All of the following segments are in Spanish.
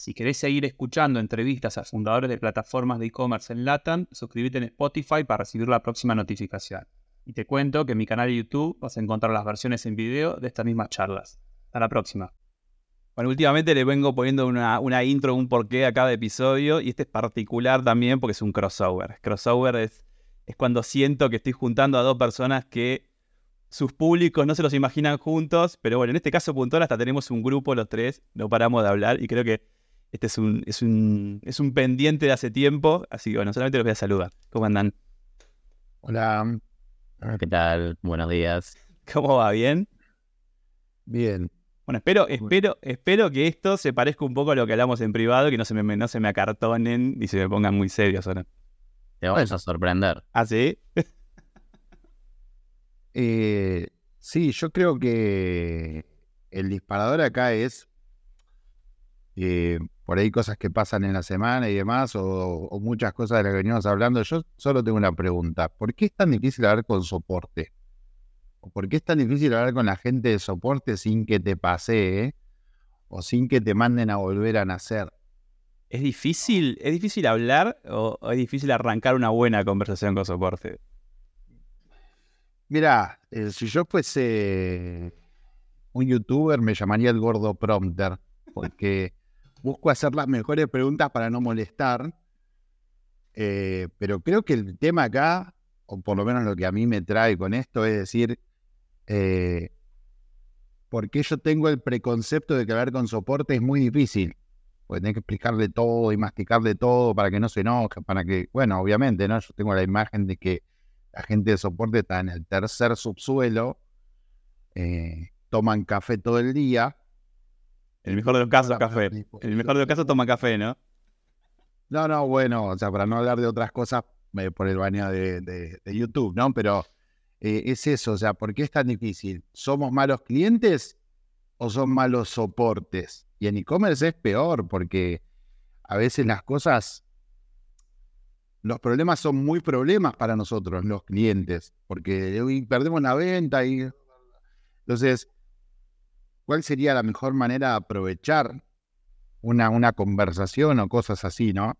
Si querés seguir escuchando entrevistas a fundadores de plataformas de e-commerce en LATAM, suscríbete en Spotify para recibir la próxima notificación. Y te cuento que en mi canal de YouTube vas a encontrar las versiones en video de estas mismas charlas. Hasta la próxima. Bueno, últimamente le vengo poniendo una, una intro, un porqué a cada episodio y este es particular también porque es un crossover. Crossover es, es cuando siento que estoy juntando a dos personas que sus públicos no se los imaginan juntos, pero bueno, en este caso puntual hasta tenemos un grupo los tres, no paramos de hablar y creo que este es un, es un, es un pendiente de hace tiempo, así que bueno, solamente los voy a saludar. ¿Cómo andan? Hola. ¿Qué tal? Buenos días. ¿Cómo va? ¿Bien? Bien. Bueno, espero, espero, espero que esto se parezca un poco a lo que hablamos en privado, que no se me, no se me acartonen y se me pongan muy serios ahora. Te vamos a sorprender. ¿Ah, sí? Eh, sí, yo creo que el disparador acá es eh, por ahí cosas que pasan en la semana y demás, o, muchas cosas de las que venimos hablando. Yo solo tengo una pregunta. ¿Por qué es tan difícil hablar con soporte? ¿O por qué es tan difícil hablar con la gente de soporte sin que te pase o sin que te manden a volver a nacer? ¿Es difícil, ¿Es difícil hablar o es difícil arrancar una buena conversación con soporte? Mira, eh, si yo fuese un youtuber, me llamaría el gordo prompter, porque busco hacer las mejores preguntas para no molestar. Eh, pero creo que el tema acá, o por lo menos lo que a mí me trae con esto, es decir, eh, porque yo tengo el preconcepto de que hablar con soporte es muy difícil. Porque tenés que explicarle todo y masticarle todo para que no se enoje, para que, bueno, obviamente, ¿no? Yo tengo la imagen de que la gente de soporte está en el tercer subsuelo, eh, toman café todo el día. En el mejor de los casos, café. En el mejor de los casos, toma café, ¿no? No, no, bueno, o sea, para no hablar de otras cosas eh, por el baño de, YouTube, ¿no? Pero eh, es eso, o sea, ¿por qué es tan difícil? ¿Somos malos clientes o son malos soportes? Y en e-commerce es peor porque a veces las cosas los problemas son muy problemas para nosotros, los clientes, porque perdemos la venta y... Entonces, ¿cuál sería la mejor manera de aprovechar una, una conversación o cosas así, ¿no?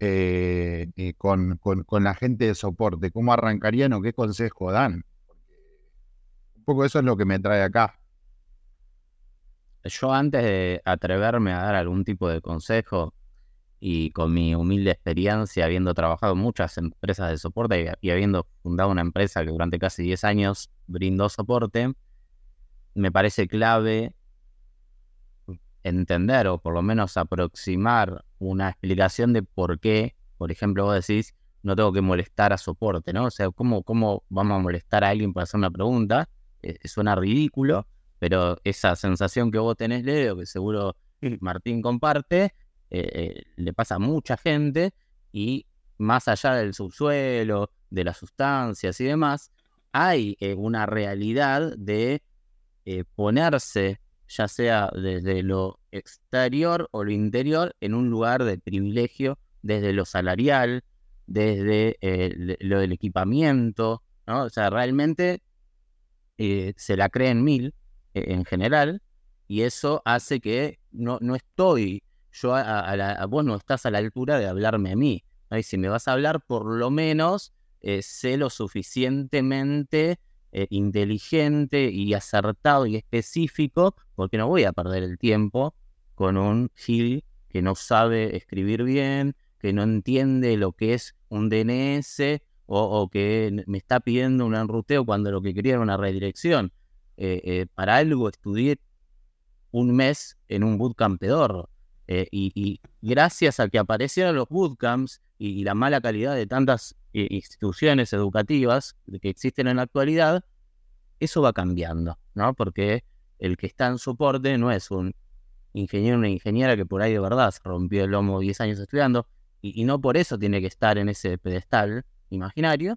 Eh, eh, con, con, la gente de soporte, ¿cómo arrancarían o qué consejo dan? un poco eso es lo que me trae acá. Yo antes de atreverme a dar algún tipo de consejo, y con mi humilde experiencia, habiendo trabajado en muchas empresas de soporte y, habiendo fundado una empresa que durante casi 10 años brindó soporte, me parece clave entender o por lo menos aproximar una explicación de por qué, por ejemplo, vos decís, no tengo que molestar a soporte, ¿no? O sea, ¿cómo, cómo vamos a molestar a alguien para hacer una pregunta? Eh, suena ridículo, pero esa sensación que vos tenés, Leo, que seguro Martín comparte, eh, eh, le pasa a mucha gente y más allá del subsuelo, de las sustancias y demás, hay eh, una realidad de ponerse, ya sea desde lo exterior o lo interior, en un lugar de privilegio, desde lo salarial, desde lo del equipamiento, ¿no? O sea, realmente se la creen mil en general y eso hace que no, no estoy yo a, vos no estás a la altura de hablarme a mí. Y si me vas a hablar, por lo menos eh, sé lo suficientemente eh, inteligente y acertado y específico, porque no voy a perder el tiempo con un Gil que no sabe escribir bien, que no entiende lo que es un DNS o, que me está pidiendo un enruteo cuando lo que quería era una redirección. Eh, para algo estudié un mes en un bootcamp pedorro. Eh, y, gracias a que aparecieron los bootcamps y, la mala calidad de tantas eh, instituciones educativas que existen en la actualidad, eso va cambiando, ¿no? Porque el que está en soporte no es un ingeniero o una ingeniera que por ahí de verdad se rompió el lomo 10 años estudiando y, no por eso tiene que estar en ese pedestal imaginario,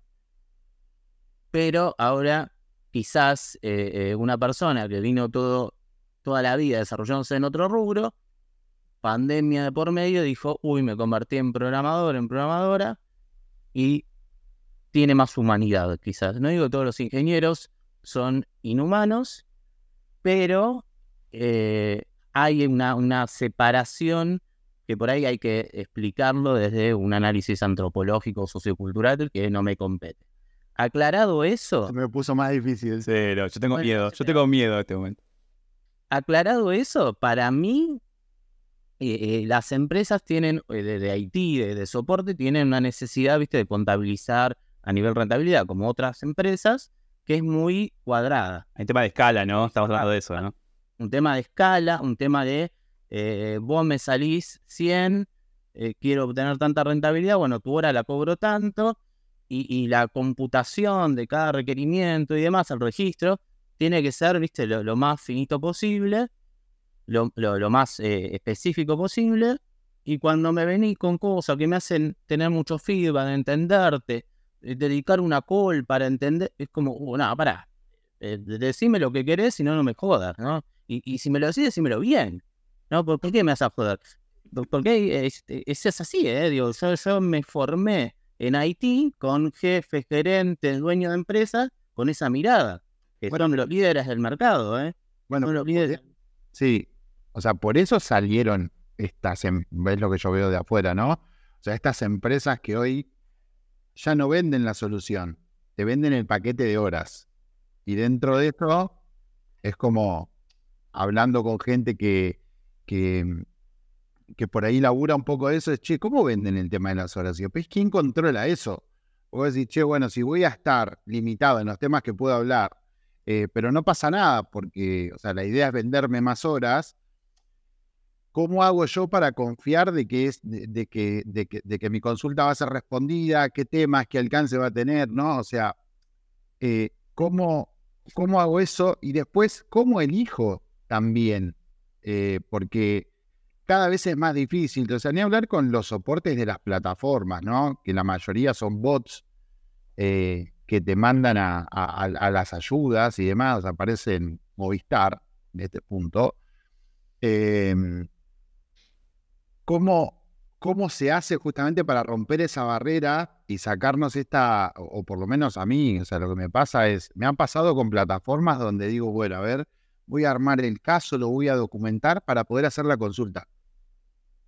pero ahora quizás eh, una persona que vino todo, toda la vida desarrollándose en otro rubro, pandemia de por medio, dijo, uy, me convertí en programador, en programadora, y tiene más humanidad, quizás. No digo que todos los ingenieros son inhumanos, pero eh, hay una, una, separación que por ahí hay que explicarlo desde un análisis antropológico, sociocultural, que no me compete. Aclarado eso. Me puso más difícil. Cero, yo tengo miedo, yo tengo miedo en este momento. Aclarado eso, para mí, eh, eh, las empresas tienen, eh, de, Haití, de, de, soporte, tienen una necesidad, viste, de contabilizar a nivel rentabilidad, como otras empresas, que es muy cuadrada. Hay tema de escala, ¿no? Estamos hablando de eso, ¿no? Un tema de escala, un tema de vos me salís 100, eh, quiero obtener tanta rentabilidad, bueno, tu hora la cobro tanto, y, y, la computación de cada requerimiento y demás, el registro, tiene que ser, viste, lo, lo más finito posible, lo, lo, lo más eh, específico posible, y cuando me venís con cosas que me hacen tener mucho feedback, de entenderte, de dedicar una call para entender, es como, uh, no, pará, eh, decime lo que querés, si no, no me jodas, ¿no? Y, y si me lo decís, decímelo bien. ¿no? ¿Por, ¿por qué me vas a joder? Porque es, es, es así, ¿eh? Digo, yo, yo, me formé en Haití con jefes, gerentes, dueños de empresas, con esa mirada, que bueno, son los líderes del mercado, ¿eh? Bueno, son los líderes. sí, o sea, por eso salieron estas, ves lo que yo veo de afuera, ¿no? O sea, estas empresas que hoy ya no venden la solución, te venden el paquete de horas. Y dentro de eso es como hablando con gente que, que, que por ahí labura un poco eso, es, che, ¿cómo venden el tema de las horas? Y pues, ¿quién controla eso? Vos decís, che, bueno, si voy a estar limitado en los temas que puedo hablar, eh, pero no pasa nada, porque, o sea, la idea es venderme más horas, ¿cómo hago yo para confiar de que, es, de, que, de, que, de que mi consulta va a ser respondida? ¿Qué temas, qué alcance va a tener? ¿No? O sea, eh, ¿cómo, ¿cómo hago eso? Y después, ¿cómo elijo también? Eh, porque cada vez es más difícil. O sea, ni hablar con los soportes de las plataformas, ¿no? Que la mayoría son bots eh, que te mandan a, a, las ayudas y demás. Aparecen Movistar en este punto. Eh, ¿cómo, ¿Cómo se hace justamente para romper esa barrera y sacarnos esta, o por lo menos a mí, o sea, lo que me pasa es, me han pasado con plataformas donde digo, bueno, a ver, voy a armar el caso, lo voy a documentar para poder hacer la consulta.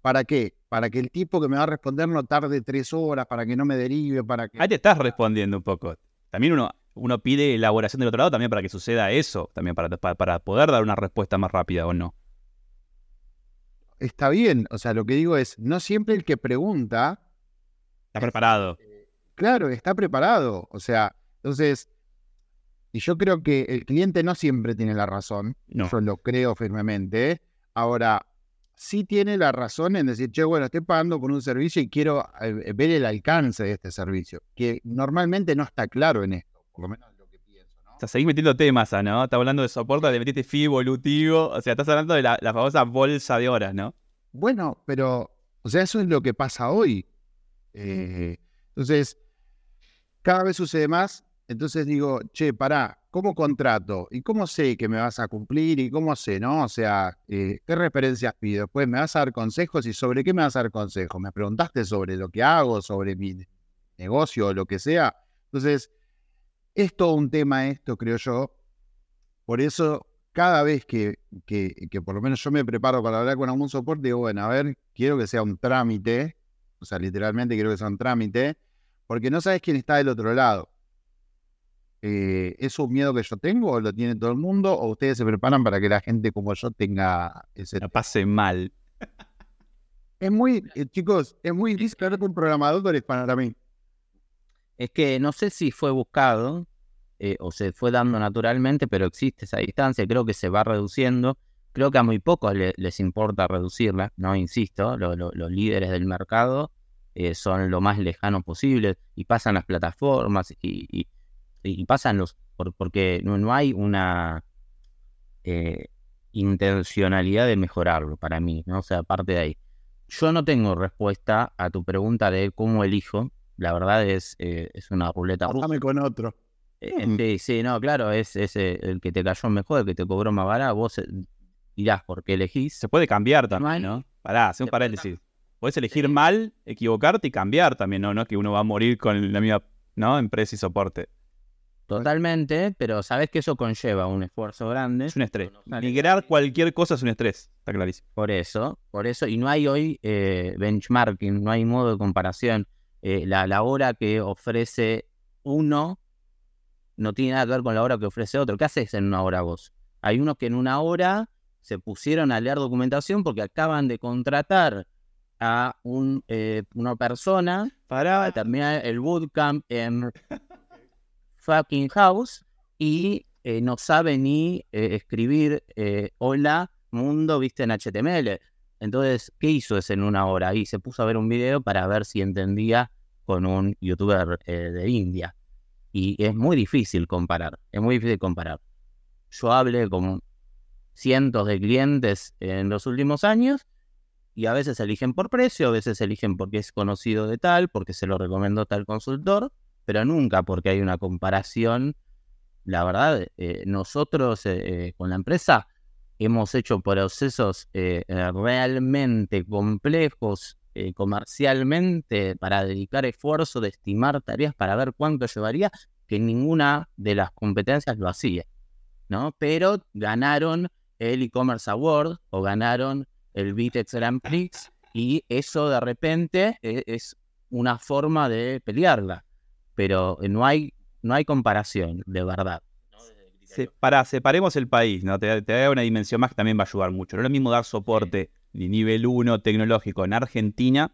¿Para qué? Para que el tipo que me va a responder no tarde tres horas, para que no me derive, para que... Ahí te estás respondiendo un poco. También uno, uno pide elaboración del otro lado también para que suceda eso, también para, para, para poder dar una respuesta más rápida o no. Está bien, o sea, lo que digo es, no siempre el que pregunta... Está preparado. Claro, está preparado. O sea, entonces, y yo creo que el cliente no siempre tiene la razón, no. yo lo creo firmemente. Ahora, sí tiene la razón en decir, che, bueno, estoy pagando por un servicio y quiero eh, ver el alcance de este servicio, que normalmente no está claro en esto, por lo menos lo que pienso, ¿no? O sea, seguís metiendo temas, ¿no? Estás hablando de soporte, le metiste fee evolutivo, o sea, estás hablando de la, la, famosa bolsa de horas, ¿no? Bueno, pero, o sea, eso es lo que pasa hoy. Eh, entonces, cada vez sucede más entonces digo, che, pará, ¿cómo contrato? ¿Y cómo sé que me vas a cumplir? ¿Y cómo sé, no? O sea, eh, ¿qué referencias pido? Después, ¿me vas a dar consejos? ¿Y sobre qué me vas a dar consejos? ¿Me preguntaste sobre lo que hago, sobre mi negocio o lo que sea? Entonces, es todo un tema esto, creo yo. Por eso, cada vez que, que, que por lo menos yo me preparo para hablar con algún soporte, digo, bueno, a ver, quiero que sea un trámite, o sea, literalmente quiero que sea un trámite, porque no sabes quién está del otro lado. Eh, ¿Es un miedo que yo tengo o lo tiene todo el mundo? ¿O ustedes se preparan para que la gente como yo tenga ese... La pase mal. Es muy, eh, chicos, es muy difícil hablar con programadores para mí. Es que no sé si fue buscado eh, o se fue dando naturalmente, pero existe esa distancia, creo que se va reduciendo. Creo que a muy pocos le, les importa reducirla, ¿no? Insisto, lo, lo, los líderes del mercado eh, son lo más lejanos posible y pasan las plataformas y, pasan los, por, porque no, no, hay una eh, intencionalidad de mejorarlo para mí, ¿no? O sea, aparte de ahí. Yo no tengo respuesta a tu pregunta de cómo elijo. La verdad es, eh, es una ruleta rusa. Dame con otro. Eh, sí, sí, no, claro, es, es el que te cayó mejor, el que te cobró más barato. Vos dirás por qué elegís. Se puede cambiar también, ¿no? Pará, hace un paréntesis. Puedes elegir sí. mal, equivocarte y cambiar también, ¿no? No es que uno va a morir con la misma ¿no? empresa y soporte. totalmente, pero sabes que eso conlleva un esfuerzo grande. Es un estrés. Migrar cualquier cosa es un estrés, está clarísimo. Por eso, por eso, y no hay hoy eh, benchmarking, no hay modo de comparación. Eh, la, la hora que ofrece uno no tiene nada que ver con la hora que ofrece otro. ¿Qué haces en una hora vos? Hay unos que en una hora se pusieron a leer documentación porque acaban de contratar a un, eh, una persona para terminar el bootcamp en fucking house y eh, no sabe ni eh, escribir hola mundo, viste, en HTML. Entonces, ¿qué hizo ese en una hora? Y se puso a ver un video para ver si entendía con un youtuber de India. Y es muy difícil comparar, es muy difícil comparar. Yo hablé con cientos de clientes en los últimos años y a veces eligen por precio, a veces eligen porque es conocido de tal, porque se lo recomendó tal consultor, pero nunca porque hay una comparación. La verdad, eh, nosotros eh, eh, con la empresa hemos hecho procesos realmente complejos comercialmente para dedicar esfuerzo de estimar tareas para ver cuánto llevaría, que ninguna de las competencias lo hacía, ¿no? Pero ganaron el e-commerce award o ganaron el Vitex Grand Prix y eso de repente e, es, una forma de pelearla, pero no hay, no hay comparación, de verdad. Para, separemos el país, ¿no? Te, da una dimensión más que también va a ayudar mucho. No es lo mismo dar soporte de nivel 1 tecnológico en Argentina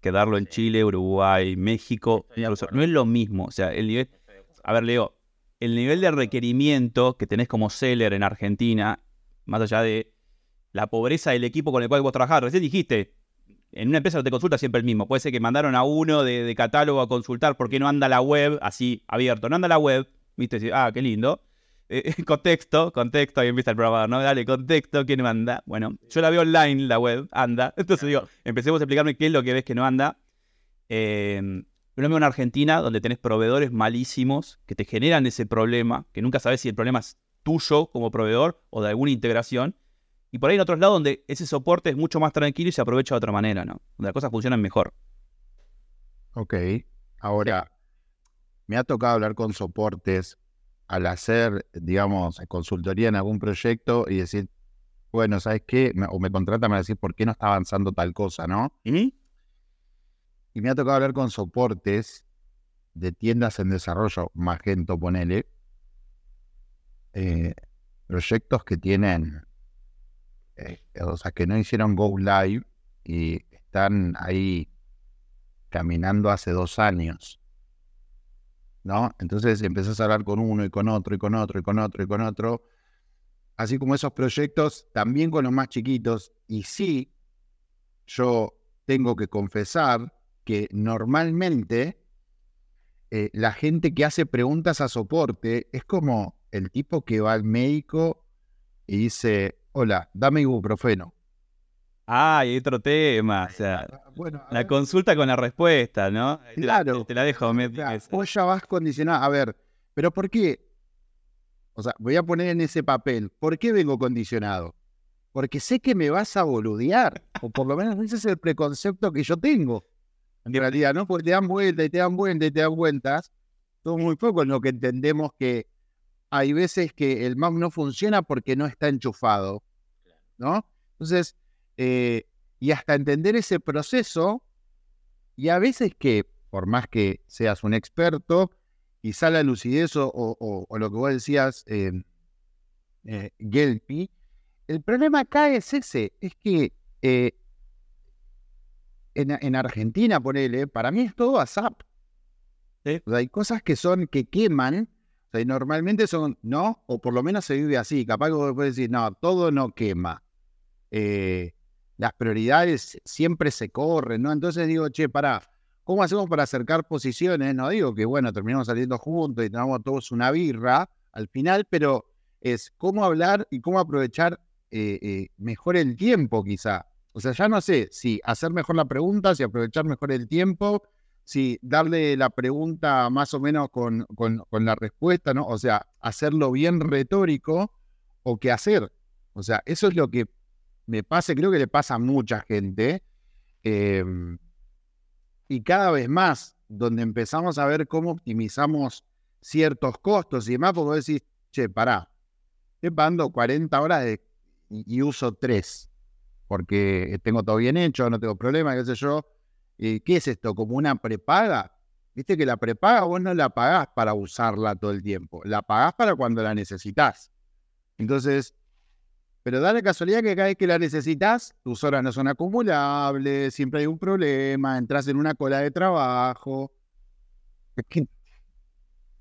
que darlo en Chile, Uruguay, México. No es lo mismo. O sea, el nivel. A ver, Leo, el nivel de requerimiento que tenés como seller en Argentina, más allá de la pobreza del equipo con el cual vos trabajás. Recién dijiste, en una empresa no te consulta siempre el mismo. Puede ser que mandaron a uno de, catálogo a consultar por qué no anda la web así abierto. No anda la web, viste, ah, qué lindo. Eh, contexto, contexto, ahí empieza el programador, ¿no? Dale, contexto, ¿quién no anda? Bueno, yo la veo online, la web, anda. Entonces digo, empecemos a explicarme qué es lo que ves que no anda. Eh, yo veo en Argentina, donde tenés proveedores malísimos que te generan ese problema, que nunca sabes si el problema es tuyo como proveedor o de alguna integración. Y por ahí en otros lados donde ese soporte es mucho más tranquilo y se aprovecha de otra manera, ¿no? Donde las cosas funcionan mejor. Ok. Ahora, me ha tocado hablar con soportes al hacer, digamos, consultoría en algún proyecto y decir, bueno, ¿sabes qué? O me contratan para decir por qué no está avanzando tal cosa, ¿no? ¿Y? Y me ha tocado hablar con soportes de tiendas en desarrollo, Magento, ponele, eh, proyectos que tienen eh, o sea, que no hicieron Go Live y están ahí caminando hace dos años. ¿No? Entonces empezás a hablar con uno y con otro y con otro y con otro y con otro. Así como esos proyectos, también con los más chiquitos. Y sí, yo tengo que confesar que normalmente eh, la gente que hace preguntas a soporte es como el tipo que va al médico y dice, hola, dame ibuprofeno. Ah, y otro tema, o sea, bueno, la consulta con la respuesta, ¿no? Claro. Te la, dejo. Me, vos ya vas condicionado. A ver, pero ¿por qué? O sea, voy a poner en ese papel. ¿Por qué vengo condicionado? Porque sé que me vas a boludear. O por lo menos ese es el preconcepto que yo tengo. En realidad, ¿no? Porque te dan vueltas y te dan vueltas y te dan vueltas. Todo muy poco en lo que entendemos que hay veces que el Mac no funciona porque no está enchufado, ¿no? Entonces, eh, y hasta entender ese proceso, y a veces que, por más que seas un experto, y sale a lucidez o, lo que vos decías, eh, eh, Gelpi, el problema acá es ese, es que en, en, Argentina, ponele, para mí es todo WhatsApp. hay cosas que son, que queman, sea, normalmente son, no, o por lo menos se vive así. Capaz que vos puedes decir, no, todo no quema. Eh, las prioridades siempre se corren, ¿no? Entonces digo, che, pará, ¿cómo hacemos para acercar posiciones? No digo que, bueno, terminamos saliendo juntos y tenemos todos una birra al final, pero es cómo hablar y cómo aprovechar eh, eh, mejor el tiempo, quizá. O sea, ya no sé si hacer mejor la pregunta, si aprovechar mejor el tiempo, si darle la pregunta más o menos con, con, la respuesta, ¿no? O sea, hacerlo bien retórico o qué hacer. O sea, eso es lo que me pasa, creo que le pasa a mucha gente. Em, y cada vez más, donde empezamos a ver cómo optimizamos ciertos costos y demás, porque decís, che, pará, estoy pagando 40 horas de, y, y uso 3, porque tengo todo bien hecho, no tengo problema, qué sé yo. Eh, ¿Qué es esto? ¿Como una prepaga? Viste que la prepaga vos no la pagás para usarla todo el tiempo, la pagás para cuando la necesitas. Entonces, pero da la casualidad que cada vez que la necesitas, tus horas no son acumulables, siempre hay un problema, entras en una cola de trabajo.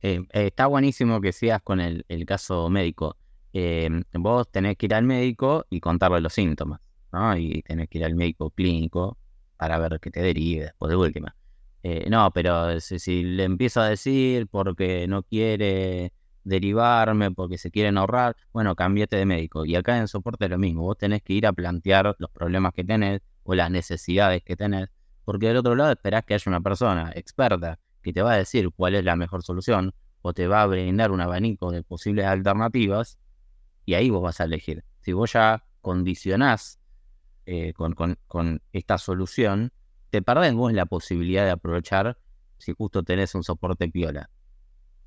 Eh, eh, está buenísimo que sigas con el, caso médico. Eh, vos tenés que ir al médico y contarle los síntomas, ¿no? Y tenés que ir al médico clínico para ver qué te derive después de última. Eh, no, pero si le empiezo a decir porque no quiere derivarme, porque se quieren ahorrar, bueno, cambiate de médico. Y acá en soporte es lo mismo, vos tenés que ir a plantear los problemas que tenés o las necesidades que tenés, porque del otro lado esperás que haya una persona experta que te va a decir cuál es la mejor solución o te va a brindar un abanico de posibles alternativas y ahí vos vas a elegir. Si vos ya condicionás eh, con, con, esta solución, te perdés vos la posibilidad de aprovechar si justo tenés un soporte piola.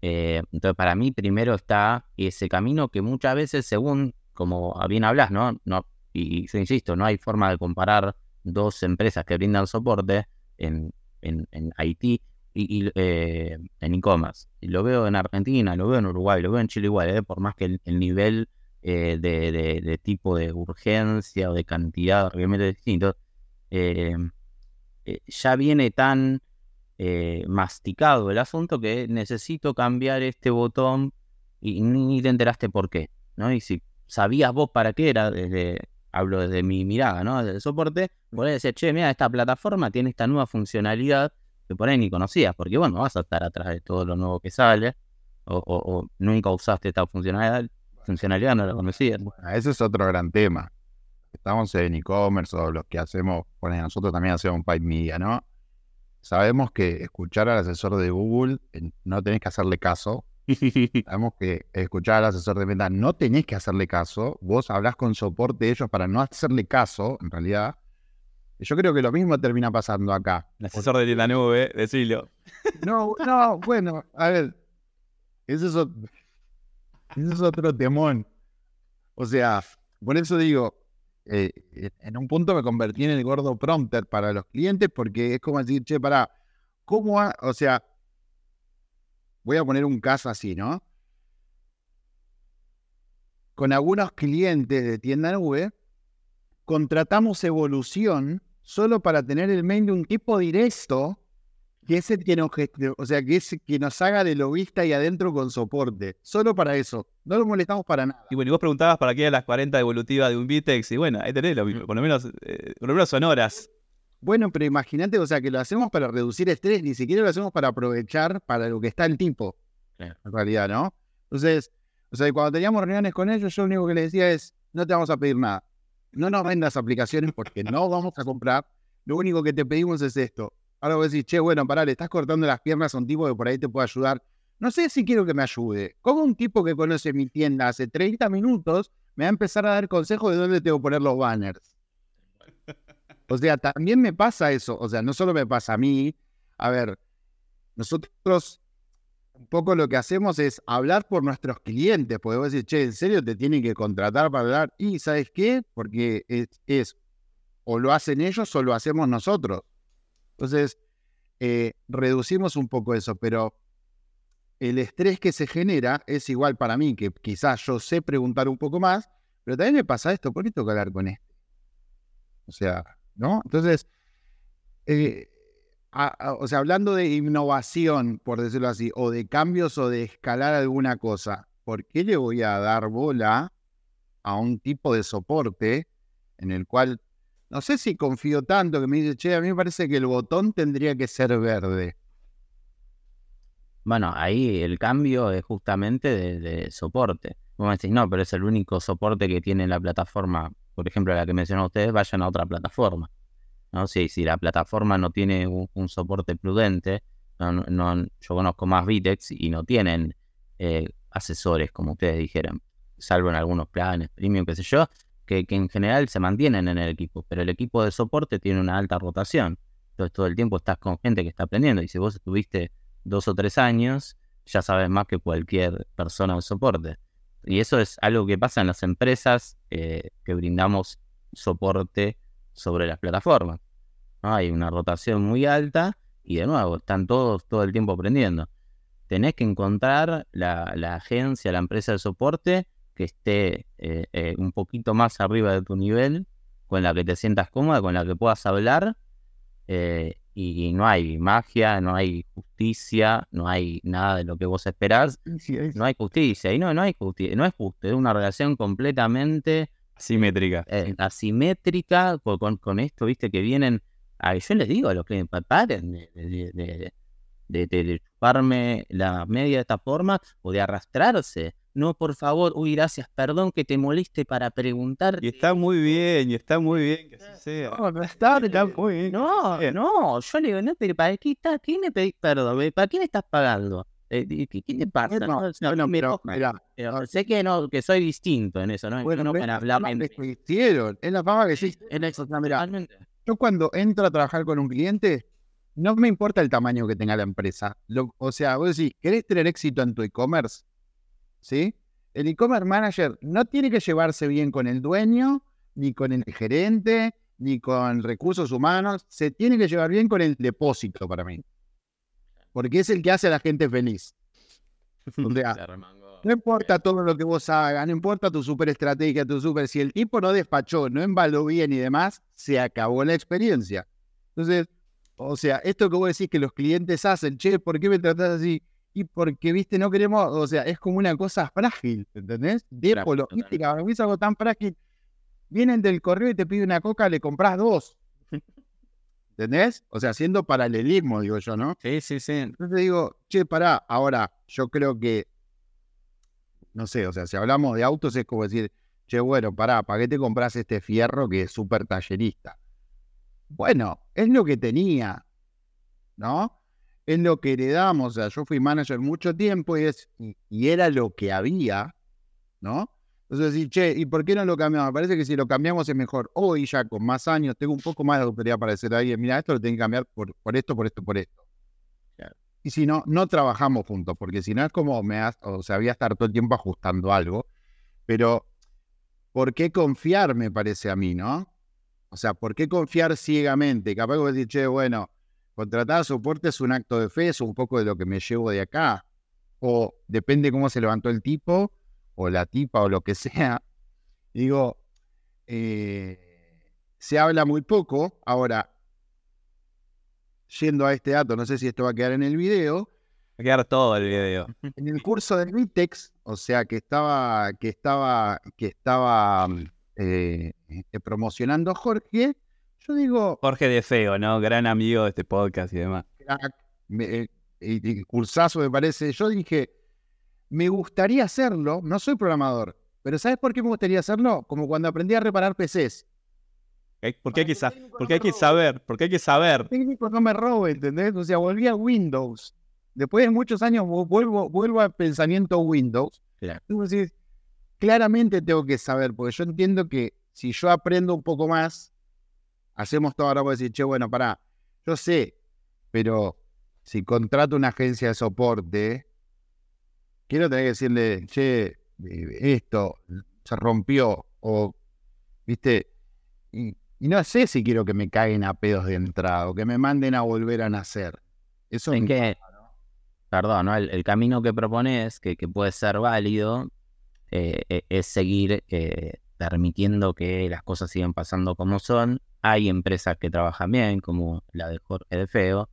Eh, entonces, para mí, primero está ese camino que muchas veces, según como bien hablas, ¿no? no y insisto, no hay forma de comparar dos empresas que brindan soporte en, en, Haití y, eh, en e-commerce. Lo veo en Argentina, lo veo en Uruguay, lo veo en Chile igual, ¿eh? por más que el, el nivel de, de, tipo de urgencia o de cantidad realmente distinto, ya viene tan eh, masticado el asunto que necesito cambiar este botón y ni te enteraste por qué, ¿no? Y si sabías vos para qué era, desde, hablo desde mi mirada, ¿no? Desde el soporte, por ahí decir, che, mira, esta plataforma tiene esta nueva funcionalidad que por ahí ni conocías, porque bueno, vas a estar atrás de todo lo nuevo que sale, o, o, o nunca usaste esta funcionalidad, funcionalidad no la conocías. Bueno, ese es otro gran tema. Estamos en e-commerce o los que hacemos, bueno, nosotros también hacemos Pipe Media, ¿no? Sabemos que escuchar al asesor de Google no tenés que hacerle caso. Sabemos que escuchar al asesor de venta no tenés que hacerle caso. Vos hablás con soporte de ellos para no hacerle caso, en realidad. Yo creo que lo mismo termina pasando acá. El asesor de la nube, decilo. No, no, bueno, a ver. Ese es, otro, ese es otro temón. O sea, por eso digo, eh, en un punto me convertí en el gordo prompter para los clientes porque es como decir, che, para, ¿cómo? Ha? O sea, voy a poner un caso así, ¿no? Con algunos clientes de tienda nube, contratamos evolución solo para tener el mail de un tipo directo que es el que nos, o sea, que es que nos haga de lobista y adentro con soporte. Solo para eso. No lo molestamos para nada. Y bueno, y vos preguntabas para qué eran las 40 evolutivas de un Vitex, y bueno, ahí tenés, lo, por, lo menos, eh, por lo menos son horas. Bueno, pero imagínate, o sea, que lo hacemos para reducir estrés, ni siquiera lo hacemos para aprovechar para lo que está el tipo. Claro. En realidad, ¿no? Entonces, o sea, cuando teníamos reuniones con ellos, yo lo único que les decía es, no te vamos a pedir nada. No nos vendas aplicaciones porque no vamos a comprar. Lo único que te pedimos es esto Ahora vos decís, che, bueno, pará, le estás cortando las piernas a un tipo que por ahí te puede ayudar. No sé si quiero que me ayude. Como un tipo que conoce mi tienda hace 30 minutos me va a empezar a dar consejos de dónde tengo que poner los banners? O sea, también me pasa eso. O sea, no solo me pasa a mí. A ver, nosotros un poco lo que hacemos es hablar por nuestros clientes. Porque vos decís, che, ¿en serio te tienen que contratar para hablar? Y ¿sabes qué? Porque es, es o lo hacen ellos o lo hacemos nosotros. Entonces, eh, reducimos un poco eso, pero el estrés que se genera es igual para mí, que quizás yo sé preguntar un poco más, pero también me pasa esto, ¿por qué tengo que hablar con este? O sea, ¿no? Entonces, eh, o sea, hablando de innovación, por decirlo así, o de cambios o de escalar alguna cosa, ¿por qué le voy a dar bola a un tipo de soporte en el cual no sé si confío tanto que me dice, che, a mí me parece que el botón tendría que ser verde. Bueno, ahí el cambio es justamente de, soporte. Vos me decís, no, pero es el único soporte que tiene la plataforma, por ejemplo, la que mencionó ustedes, vayan a otra plataforma. ¿no? Si, si la plataforma no tiene un, un soporte prudente, no, no, yo conozco más Vitex y no tienen eh, asesores, como ustedes dijeron, salvo en algunos planes premium, qué sé yo, que, en general se mantienen en el equipo, pero el equipo de soporte tiene una alta rotación. Entonces todo el tiempo estás con gente que está aprendiendo y si vos estuviste dos o tres años ya sabes más que cualquier persona de soporte. Y eso es algo que pasa en las empresas eh, que brindamos soporte sobre las plataformas. Hay una rotación muy alta y de nuevo, están todos todo el tiempo aprendiendo. Tenés que encontrar la, agencia, la empresa de soporte que esté eh, eh, un poquito más arriba de tu nivel, con la que te sientas cómoda, con la que puedas hablar. Eh, y no hay magia, no hay justicia, no hay nada de lo que vos esperás. No hay justicia. Y no, no hay justicia, no es justo, es una relación completamente asimétrica. asimétrica con, con, esto, viste, que vienen yo les digo a los clientes, paren de, de, chuparme la media de esta forma o de arrastrarse. No, por favor, uy, gracias, perdón que te moleste para preguntar. Y está muy bien, y está muy bien que así sea. No, no está, muy bien. No, no, yo le digo, no, pero ¿para qué, está, qué me pedís perdón? ¿Para qué me estás pagando? Eh, ¿Qué, te pasa? No, no, no, pero, pero, sé que no, que soy distinto en eso, ¿no? Bueno, no para hablar. Es la fama que sí. Es la, yo cuando entro a trabajar con un cliente, no me importa el tamaño que tenga la empresa. o sea, vos decís, ¿querés tener éxito en tu e-commerce? ¿Sí? El e-commerce manager no tiene que llevarse bien con el dueño, ni con el gerente, ni con recursos humanos. Se tiene que llevar bien con el depósito para mí. Porque es el que hace a la gente feliz. no importa todo lo que vos hagas, no importa tu super estrategia, tu super. Si el tipo no despachó, no embaló bien y demás, se acabó la experiencia. Entonces, o sea, esto que vos decís que los clientes hacen, che, ¿por qué me tratás así? Y porque, viste, no queremos, o sea, es como una cosa frágil, ¿entendés? Logística, es algo tan frágil. Vienen del correo y te piden una coca, le compras dos. ¿Entendés? O sea, haciendo paralelismo, digo yo, ¿no? Sí, sí, sí. Entonces digo, che, pará, ahora, yo creo que no sé, o sea, si hablamos de autos es como decir, che, bueno, pará, ¿para qué te compras este fierro que es súper tallerista? Bueno, es lo que tenía, ¿no? Es lo que heredamos, o sea, yo fui manager mucho tiempo y, es, y, era lo que había, ¿no? Entonces, decir, che, ¿y por qué no lo cambiamos? Me parece que si lo cambiamos es mejor. Hoy ya con más años tengo un poco más de autoridad para decir ahí, mira, esto lo tengo que cambiar por, por esto, por esto, por esto y si no, no trabajamos juntos, porque si no es como me o sea, voy a estar todo el tiempo ajustando algo, pero ¿por qué confiar, me parece a mí, no? O sea, ¿por qué confiar ciegamente? Capaz que decir, che, bueno, contratar soporte es un acto de fe, es un poco de lo que me llevo de acá, o depende cómo se levantó el tipo, o la tipa, o lo que sea. Digo, eh, se habla muy poco. Ahora, yendo a este dato, no sé si esto va a quedar en el video. Va a quedar todo el video. En el curso del Vitex, o sea, que estaba, que estaba, que estaba eh, eh, promocionando Jorge, yo digo. Jorge de Feo, ¿no? Gran amigo de este podcast y demás. Eh, cursazo me parece. Yo dije, me gustaría hacerlo, no soy programador, pero ¿sabes por qué me gustaría hacerlo? Como cuando aprendí a reparar PCs. Porque hay, que, porque hay que saber, porque hay que saber. Técnico no me robe, ¿entendés? O sea, volví a Windows. Después de muchos años vuelvo, vuelvo al pensamiento Windows. Claro. Entonces, claramente tengo que saber, porque yo entiendo que si yo aprendo un poco más, hacemos todo ahora, voy a decir, che, bueno, pará, yo sé, pero si contrato una agencia de soporte, quiero tener que decirle, che, eh, esto se rompió, o, viste, y y no sé si quiero que me caigan a pedos de entrada o que me manden a volver a nacer. Eso es que, perdón, el, camino que propones, que, que puede ser válido, eh, e, es seguir eh, permitiendo que las cosas sigan pasando como son. Hay empresas que trabajan bien, como la de Jorge de Feo,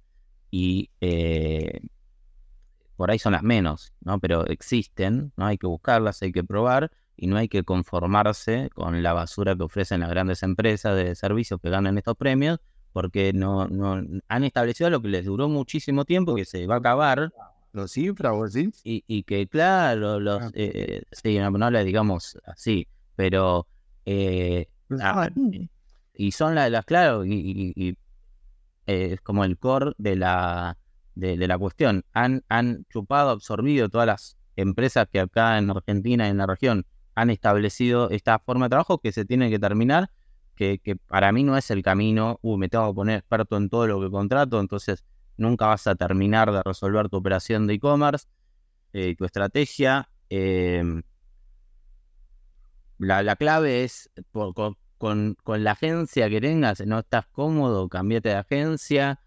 y eh, por ahí son las menos, ¿no? Pero existen, ¿no? Hay que buscarlas, hay que probar y no hay que conformarse con la basura que ofrecen las grandes empresas de servicios que ganan estos premios, porque no, no han establecido lo que les duró muchísimo tiempo, que se va a acabar. Los infra, sí? Y, y que, claro, los, ah. eh, sí, no, no digamos así, pero... Eh, ah, y son las, las claro, y, y, eh, es como el core de la, de, de la cuestión. Han, han chupado, absorbido todas las empresas que acá en Argentina, en la región, han establecido esta forma de trabajo que se tiene que terminar, que, para mí no es el camino, uh, me tengo que poner experto en todo lo que contrato, entonces nunca vas a terminar de resolver tu operación de e-commerce. eh, tu estrategia, em, la, la, clave es con, con, la agencia que tengas, no estás cómodo, cambiate de agencia,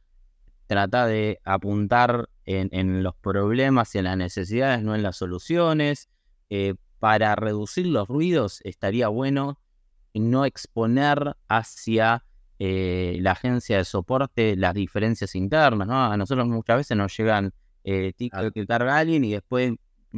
trata de apuntar en, en los problemas y en las necesidades, no en las soluciones. Eh, para reducir los ruidos estaría bueno no exponer hacia eh, la agencia de soporte las diferencias internas, ¿no? A nosotros muchas veces nos llegan eh, que carga alguien y después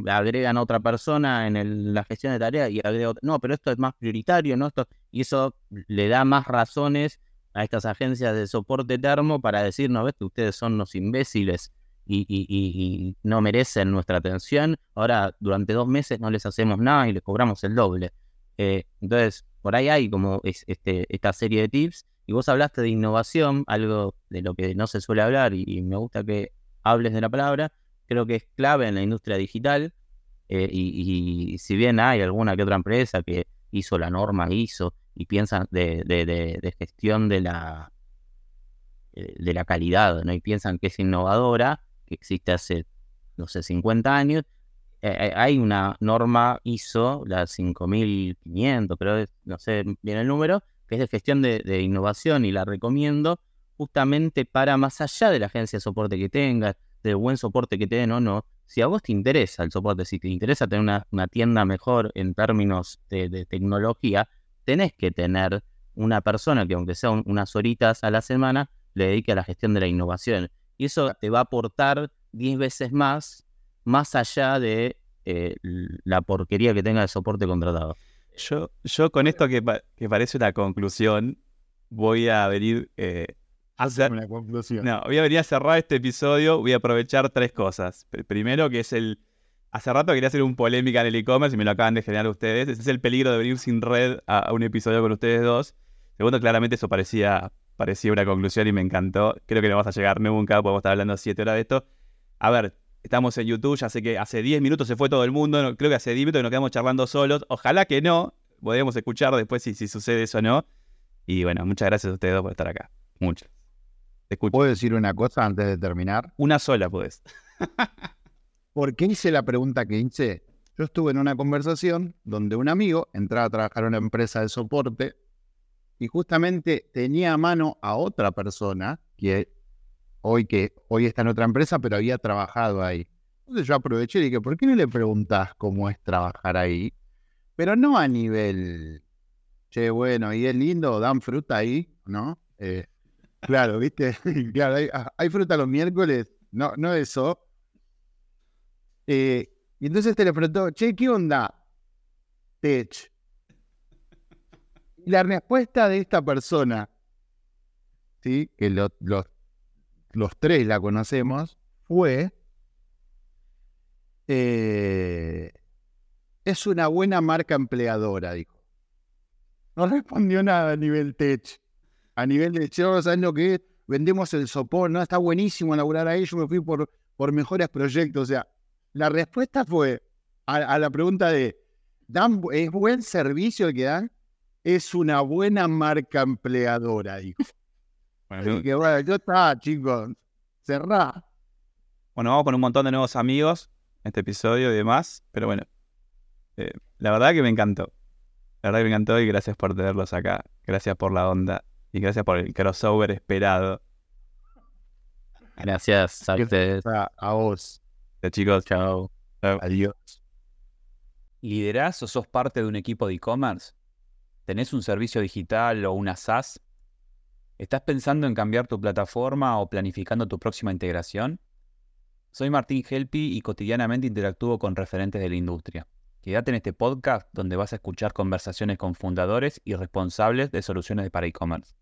agregan a otra persona en la gestión de tareas y agrega otra. No, pero esto es más prioritario, ¿no? Esto, y eso le da más razones a estas agencias de soporte termo para decir, no, ves que ustedes son unos imbéciles y, no merecen nuestra atención. Ahora, durante dos meses no les hacemos nada y les cobramos el doble. Eh, entonces, por ahí hay como este, esta serie de tips. Y vos hablaste de innovación, algo de lo que no se suele hablar y, me gusta que hables de la palabra. Creo que es clave en la industria digital. Eh, y, si bien hay alguna que otra empresa que hizo la norma ISO y piensan de, gestión de la, eh, de la calidad, ¿no? Y piensan que es innovadora, que existe hace, no sé, 50 años. Eh, hay una norma ISO, la 5500, pero no sé bien el número, que es de gestión de, innovación y la recomiendo justamente para más allá de la agencia de soporte que tengas, del buen soporte que te den o no, si a vos te interesa el soporte, si te interesa tener una, tienda mejor en términos de, tecnología, tenés que tener una persona que aunque sea unas horitas a la semana, le dedique a la gestión de la innovación. Y eso te va a aportar 10 veces más, más allá de eh, la porquería que tenga de soporte contratado. Yo, yo con esto que, que parece una conclusión, voy a venir eh, hacer una conclusión. No, voy a venir a cerrar este episodio. Voy a aprovechar tres cosas. Primero, que es el. Hace rato quería hacer un polémica en el e-commerce y me lo acaban de generar ustedes. Ese es el peligro de venir sin red a, un episodio con ustedes dos. Segundo, claramente eso parecía parecía una conclusión y me encantó. Creo que no vamos a llegar nunca, podemos estar hablando siete horas de esto. A ver, estamos en YouTube, ya sé que hace 10 minutos se fue todo el mundo, creo que hace 10 minutos que nos quedamos charlando solos. Ojalá que no, podemos escuchar después si, si sucede eso o no. Y bueno, muchas gracias a ustedes dos por estar acá. Muchas. ¿Puedo decir una cosa antes de terminar? Una sola, puedes. ¿Por qué hice la pregunta que hice? Yo estuve en una conversación donde un amigo entraba a trabajar en una empresa de soporte y justamente tenía a mano a otra persona que hoy, que hoy está en otra empresa, pero había trabajado ahí. Entonces yo aproveché y dije, ¿por qué no le preguntás cómo es trabajar ahí? Pero no a nivel, che, bueno, y es lindo, dan fruta ahí, ¿no? Eh, claro, ¿viste? claro, ah, hay, fruta los miércoles, no, no eso. Eh, y entonces te le preguntó, che, ¿qué onda? Tech la respuesta de esta persona, ¿sí? que los tres la conocemos, fue, eh, es una buena marca empleadora, dijo. No respondió nada a nivel tech. A nivel de, ¿sabes lo que es? Vendemos el soporte, ¿no? Está buenísimo laburar ahí, yo me fui por, por mejores proyectos. O sea, la respuesta fue a, la pregunta de, ¿dan, ¿es buen servicio el que dan? es una buena marca empleadora, dijo. Bueno, que bueno, yo está, chicos, cerrá. Bueno, vamos con un montón de nuevos amigos en este episodio y demás, pero bueno, eh, la verdad que me encantó. La verdad que me encantó y gracias por tenerlos acá. Gracias por la onda y gracias por el crossover esperado. Gracias a ustedes. A vos. chicos. Chao. Adiós. ¿Liderás o sos parte de un equipo de e-commerce? ¿Tenés un servicio digital o una SaaS? ¿Estás pensando en cambiar tu plataforma o planificando tu próxima integración? Soy Martín Helpi y cotidianamente interactúo con referentes de la industria. Quédate en este podcast donde vas a escuchar conversaciones con fundadores y responsables de soluciones para e-commerce.